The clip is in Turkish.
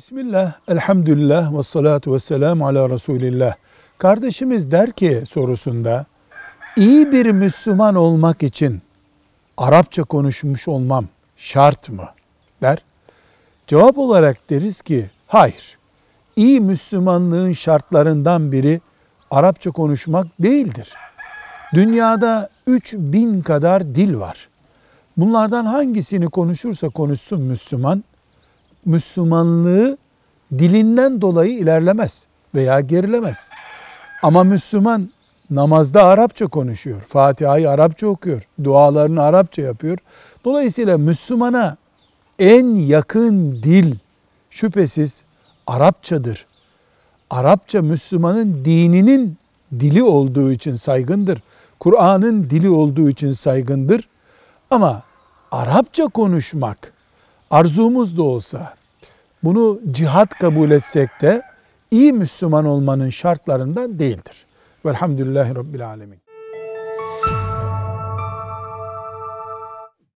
Bismillah, elhamdülillah ve salatu ve selamu ala Resulillah. Kardeşimiz der ki sorusunda, iyi bir Müslüman olmak için Arapça konuşmuş olmam şart mı? der. Cevap olarak deriz ki, hayır. İyi Müslümanlığın şartlarından biri Arapça konuşmak değildir. Dünyada 3000 kadar dil var. Bunlardan hangisini konuşursa konuşsun Müslüman, Müslümanlığı dilinden dolayı ilerlemez veya gerilemez. Ama Müslüman namazda Arapça konuşuyor. Fatiha'yı Arapça okuyor. Dualarını Arapça yapıyor. Dolayısıyla Müslümana en yakın dil şüphesiz Arapçadır. Arapça Müslümanın dininin dili olduğu için saygındır. Kur'an'ın dili olduğu için saygındır. Ama Arapça konuşmak arzumuz da olsa bunu cihat kabul etsek de iyi Müslüman olmanın şartlarından değildir. Velhamdülillahi Rabbil Alemin.